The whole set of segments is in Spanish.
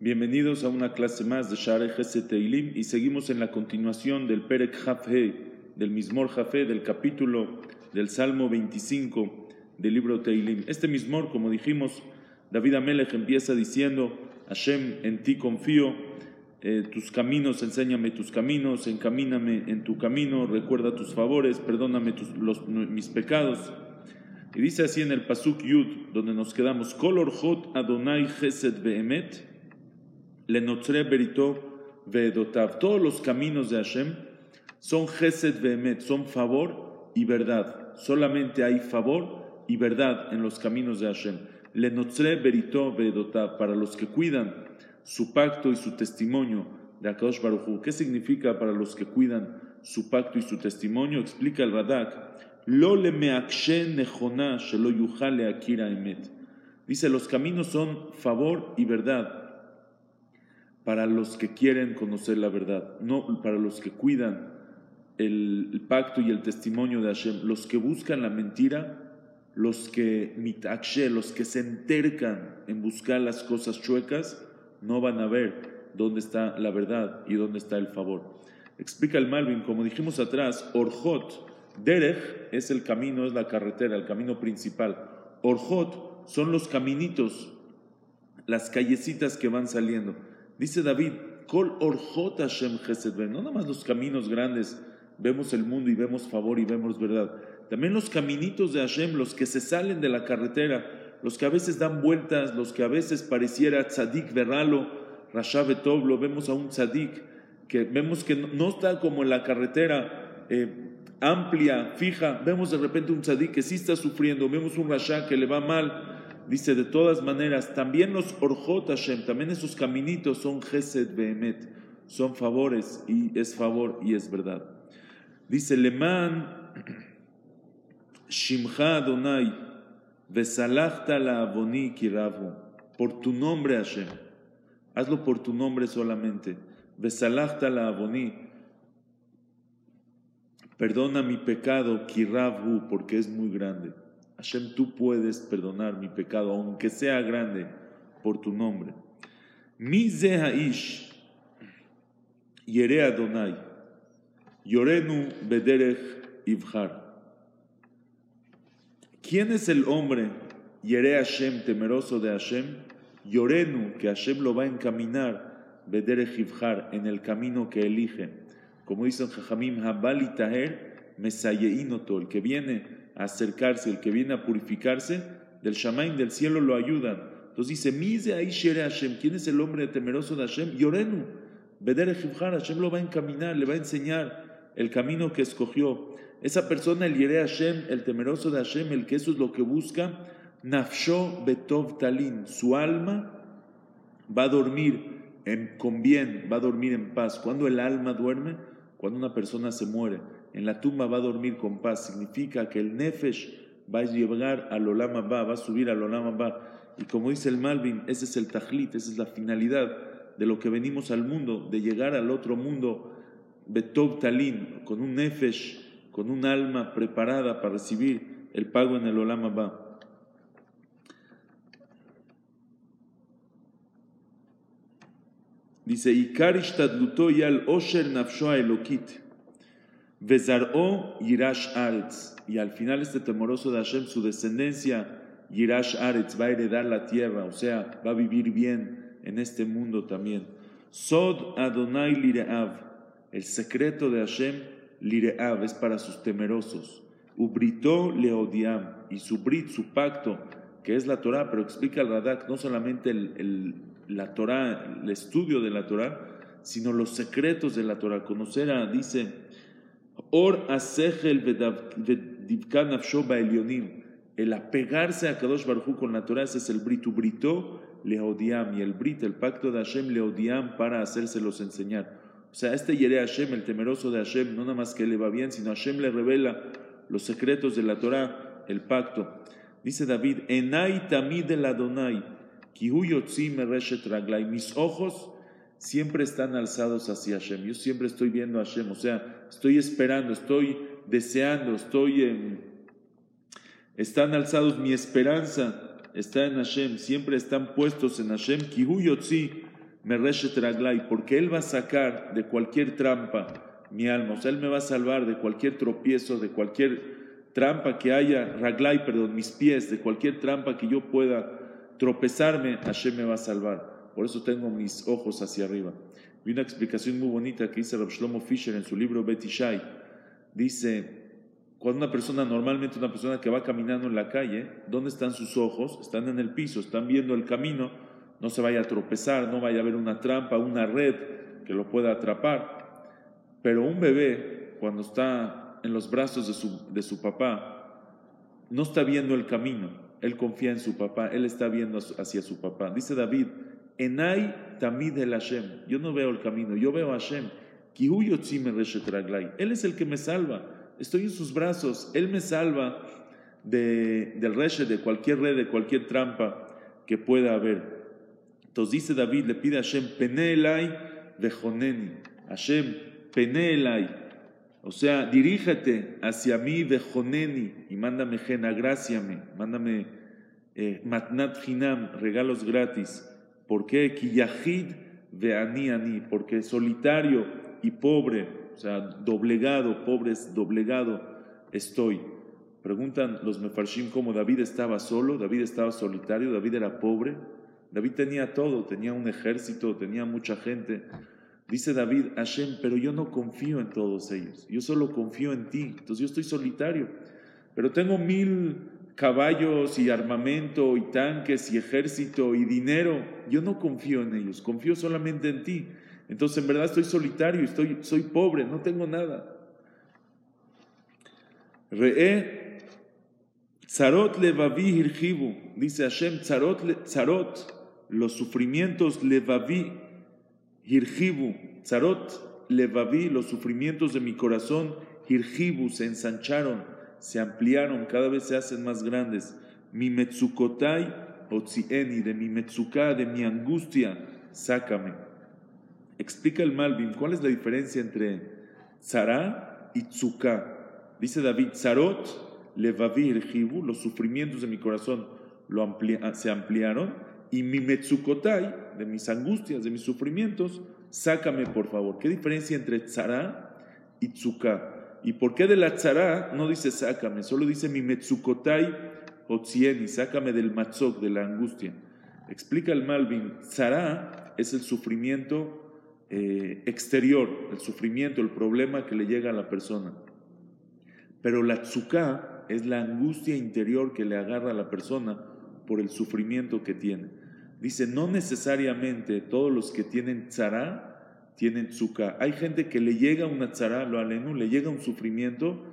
Bienvenidos a una clase más de Share Teilim y seguimos en la continuación del Perek Hafhe, del Mismor Hafhe, del capítulo del Salmo 25 del libro Teilim. Este Mismor, como dijimos, David Amelech empieza diciendo, Hashem, en ti confío, eh, tus caminos, enséñame tus caminos, encamíname en tu camino, recuerda tus favores, perdóname mis pecados. Y dice así en el Pasuk Yud, donde nos quedamos, Kolor Hot Adonai Chesed Behemet, Lenotre Berito Vedotav. Todos los caminos de Hashem son Gesed Vehemet, son favor y verdad. Solamente hay favor y verdad en los caminos de Hashem. Lenotre Berito Vedotav, para los que cuidan su pacto y su testimonio de Akadosh Baruchu. ¿Qué significa para los que cuidan su pacto y su testimonio? Explica el Radak. Lo le. Dice, los caminos son favor y verdad para los que quieren conocer la verdad, no para los que cuidan el, pacto y el testimonio de Hashem, los que buscan la mentira, los que mitakshe, los que se entercan en buscar las cosas chuecas, no van a ver dónde está la verdad y dónde está el favor. Explica el Malvin, como dijimos atrás, Orjot, Derech es el camino, es la carretera, el camino principal. Orjot son los caminitos, las callecitas que van saliendo. Dice David, Kol Orjot Hashem No nada más los caminos grandes vemos el mundo y vemos favor y vemos verdad. También los caminitos de Hashem, los que se salen de la carretera, los que a veces dan vueltas, los que a veces pareciera tzadik verralo, Rasha lo vemos a un tzadik que vemos que no está como en la carretera eh, amplia, fija, vemos de repente un tzadik que sí está sufriendo, vemos un rasha que le va mal, Dice, de todas maneras, también los Orjot Hashem, también esos caminitos son Gesed Behemet, son favores y es favor y es verdad. Dice, Leman Shimcha Adonai, Vesalachta la Avoni Kiravu, por tu nombre Hashem, hazlo por tu nombre solamente, Vesalachta la Avoni, perdona mi pecado, Kiravu, porque es muy grande. Hashem, tú puedes perdonar mi pecado, aunque sea grande, por tu nombre. Mi Zehaish, Yere Adonai, Yorenu Bederech Ivhar. ¿Quién es el hombre, Yere Hashem, temeroso de Hashem? Yorenu, que Hashem lo va a encaminar, Bederech Ivhar, en el camino que elige. Como dicen Jajamim, Habali Taher, Mesayeinotol, el que viene acercarse, el que viene a purificarse, del Shamaim del cielo lo ayudan. Entonces dice, Mise ahí Hashem, ¿quién es el hombre temeroso de Hashem? Yorenu, Beder Hashem lo va a encaminar, le va a enseñar el camino que escogió. Esa persona, el Yere Hashem, el temeroso de Hashem, el que eso es lo que busca, Nafsho Betov Talin, su alma va a dormir con bien, va a dormir en paz. Cuando el alma duerme, cuando una persona se muere en la tumba va a dormir con paz. Significa que el Nefesh va a llegar al Olama Ba, va a subir al Olama Ba. Y como dice el Malvin, ese es el Tajlit, esa es la finalidad de lo que venimos al mundo, de llegar al otro mundo, Betov Talin, con un Nefesh, con un alma preparada para recibir el pago en el Olama Ba. Dice, Osher Nafshoa Elokit. Vezaró Yirash Aretz. Y al final este temoroso de Hashem, su descendencia, Yirash Aretz, va a heredar la tierra, o sea, va a vivir bien en este mundo también. Sod Adonai Lireav. El secreto de Hashem, Lireav, es para sus temerosos. Ubrito Leodiam. Y su brit, su pacto, que es la Torah, pero explica el Radak, no solamente el, la Torah, el estudio de la Torah, sino los secretos de la Torah. Conocer a, dice, Or elionim. El apegarse a Kadosh Baruj con la Torah, es el britu brito leodiam. Y el brit, el pacto de Hashem leodiam para hacérselos enseñar. O sea, este Yere Hashem, el temeroso de Hashem, no nada más que le va bien, sino Hashem le revela los secretos de la Torah, el pacto. Dice David, Enai tamid el Adonai, kihu yotzi mereshet raglai. Mis ojos siempre están alzados hacia Hashem. Yo siempre estoy viendo a Hashem, o sea, estoy esperando, estoy deseando, estoy en... Están alzados, mi esperanza está en Hashem, siempre están puestos en Hashem. Kihu yotzi Mereshet Raglai, porque Él va a sacar de cualquier trampa mi alma, o sea, Él me va a salvar de cualquier tropiezo, de cualquier trampa que haya, Raglai, perdón, mis pies, de cualquier trampa que yo pueda tropezarme, Hashem me va a salvar. Por eso tengo mis ojos hacia arriba. Vi una explicación muy bonita que dice Rav Shlomo Fisher en su libro Betishai. Dice, cuando una persona, normalmente una persona que va caminando en la calle, ¿dónde están sus ojos? Están en el piso, están viendo el camino, no se vaya a tropezar, no vaya a haber una trampa, una red que lo pueda atrapar. Pero un bebé, cuando está en los brazos de su, de su papá, no está viendo el camino, él confía en su papá, él está viendo hacia su papá. Dice David, Enai tamid el Hashem, yo no veo el camino, yo veo a Hashem. Él es el que me salva, estoy en sus brazos, Él me salva de, del reshe, de cualquier red, de cualquier trampa que pueda haber. Entonces dice David, le pide a Hashem, Pene elai vejoneni. Hashem, Pene elai. O sea, diríjate hacia mí vejoneni y mándame jena, graciame, mándame eh, matnat hinam, regalos gratis. ¿Por qué? Veani ani, porque solitario y pobre, o sea, doblegado, pobre, doblegado estoy. Preguntan los mefarshim cómo David estaba solo, David estaba solitario, David era pobre. David tenía todo, tenía un ejército, tenía mucha gente. Dice David, Hashem, pero yo no confío en todos ellos, yo solo confío en ti, entonces yo estoy solitario, pero tengo mil caballos y armamento y tanques y ejército y dinero, yo no confío en ellos, confío solamente en ti. Entonces en verdad estoy solitario, estoy, soy pobre, no tengo nada. Re'e, Tzarot levavi hirjibu, dice Hashem, Tzarot, los sufrimientos levavi hirjibu, Tzarot levavi, los sufrimientos de mi corazón, hirjibu, se ensancharon, se ampliaron, cada vez se hacen más grandes. Mi metzukotai otzieni, de mi metzuká, de mi angustia, sácame. Explica el Malvin, ¿cuál es la diferencia entre tzara y tzuká? Dice David, tzarot levavi hirjibu, los sufrimientos de mi corazón se ampliaron, y mi metzukotai, de mis angustias, de mis sufrimientos, sácame por favor. ¿Qué diferencia entre tzara y tzuká? ¿Y por qué de la tzara no dice sácame? Solo dice mi metzukotai otzieni, sácame del matzok, de la angustia. Explica el Malvin, tzara es el sufrimiento eh, exterior, el sufrimiento, el problema que le llega a la persona. Pero la tzuká es la angustia interior que le agarra a la persona por el sufrimiento que tiene. Dice, no necesariamente todos los que tienen tzara tienen tzuka. Hay gente que le llega una tzara, lo alenu, le llega un sufrimiento,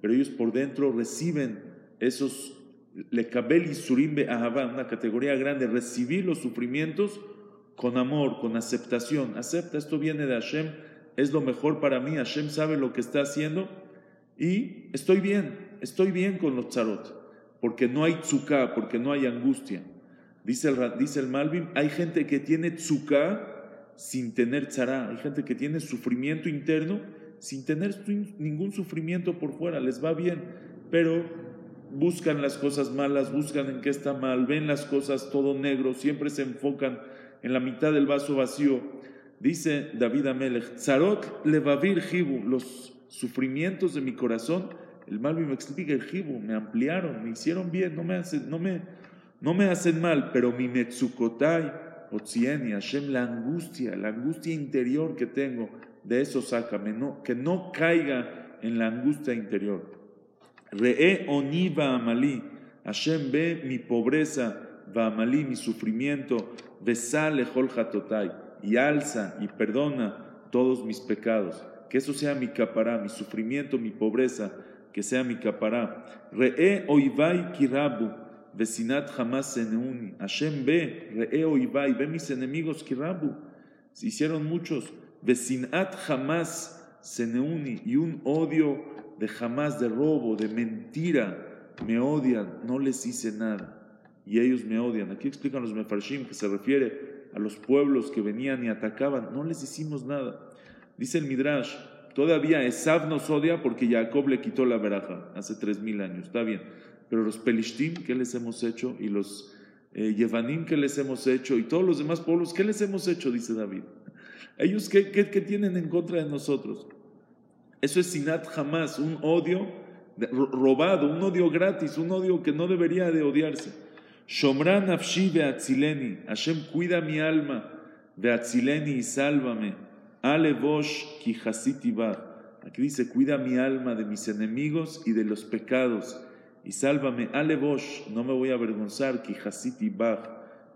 pero ellos por dentro reciben esos, le kabel y surimbe ahava, una categoría grande, recibir los sufrimientos con amor, con aceptación. Acepta, esto viene de Hashem, es lo mejor para mí, Hashem sabe lo que está haciendo y estoy bien, estoy bien con los tzarot, porque no hay tzuka, porque no hay angustia. Dice el, dice el Malvin, hay gente que tiene tzuka, sin tener tzara. Hay gente que tiene sufrimiento interno sin tener ningún sufrimiento por fuera, les va bien, pero buscan las cosas malas, buscan en qué está mal, ven las cosas todo negro, siempre se enfocan en la mitad del vaso vacío. Dice David Amelech, Tzarot levavir jibu, los sufrimientos de mi corazón, el mal me explica el jibu, me ampliaron, me hicieron bien, no me hacen, no me, no me hacen mal, pero mi metzukotai, La angustia, la angustia interior que tengo, de eso sácame, no, que no caiga en la angustia interior. Re'e oniva amali, Hashem ve mi pobreza, va amalí mi sufrimiento, besale hol hatotai, y alza y perdona todos mis pecados. Que eso sea mi capará, mi sufrimiento, mi pobreza, que sea mi capará. Re'e oivai kirabu, Vecinat jamás seneuni. Hashem ve, re'eo y ve mis enemigos kirabu. Se hicieron muchos. Vecinat jamás seneuni. Y un odio de jamás, de robo, de mentira. Me odian, no les hice nada. Y ellos me odian. Aquí explican los mefarshim que se refiere a los pueblos que venían y atacaban. No les hicimos nada. Dice el Midrash, todavía Esav nos odia porque Jacob le quitó la veraja hace tres mil años. Está bien. Pero los Pelishtim, ¿qué les hemos hecho? Y los eh, Yevanim, ¿qué les hemos hecho? Y todos los demás pueblos, ¿qué les hemos hecho? Dice David. ¿Ellos qué, qué, qué tienen en contra de nosotros? Eso es sinat jamás, un odio robado, un odio gratis, un odio que no debería de odiarse. Shomran afshi veatzileni, Hashem cuida mi alma, veatzileni y sálvame. Ale bosh ki Aquí dice, cuida mi alma de mis enemigos y de los pecados, y sálvame. Ale bosh, no me voy a avergonzar, ki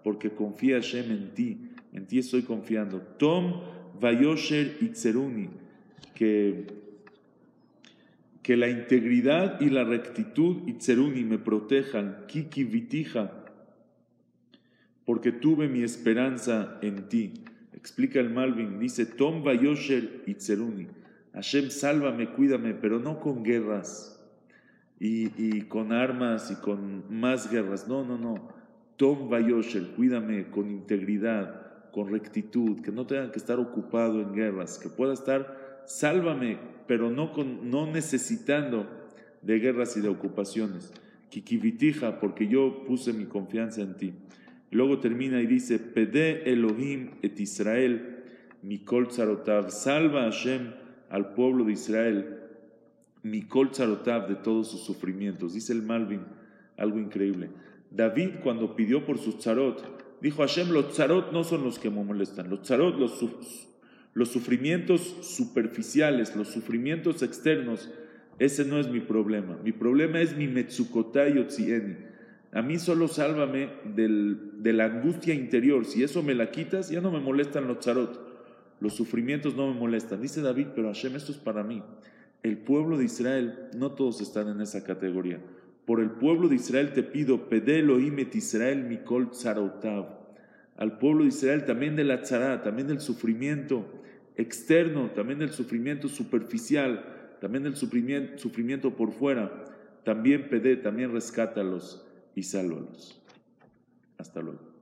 porque confía Hashem en ti, en ti estoy confiando. Tom vayosher itzeruni, que que la integridad y la rectitud Itzeruni me protejan, Kiki Vitija, porque tuve mi esperanza en ti. Explica el Malvin, dice Tom Vayosher Itzeruni. Hashem, sálvame, cuídame, pero no con guerras y, con armas y con más guerras. No, no, no. Tom Vayosher, cuídame con integridad, con rectitud, que no tenga que estar ocupado en guerras, que pueda estar, sálvame pero no, con, no necesitando de guerras y de ocupaciones. Kikivitija, porque yo puse mi confianza en ti. Luego termina y dice, Pede Elohim et Israel, Mikol Tzarotav, salva Hashem al pueblo de Israel, Mikol Tzarotav de todos sus sufrimientos. Dice el Malvin, algo increíble. David cuando pidió por sus tzarot, dijo Hashem, los tzarot no son los que me molestan, los tzarot, los, sufrimientos superficiales, los sufrimientos externos, ese no es mi problema. Mi problema es mi Metsukotai. A mí solo sálvame de la angustia interior. Si eso me la quitas, ya no me molestan los charot. Los sufrimientos no me molestan. Dice David, pero Hashem, esto es para mí. El pueblo de Israel, no todos están en esa categoría. Por el pueblo de Israel te pido, pedelo imet Israel mikol tzarotav. Al pueblo de Israel también de la tzara, también del sufrimiento externo, también del sufrimiento superficial, también del sufrimiento, sufrimiento por fuera, también pede, también rescátalos y sálvalos. Hasta luego.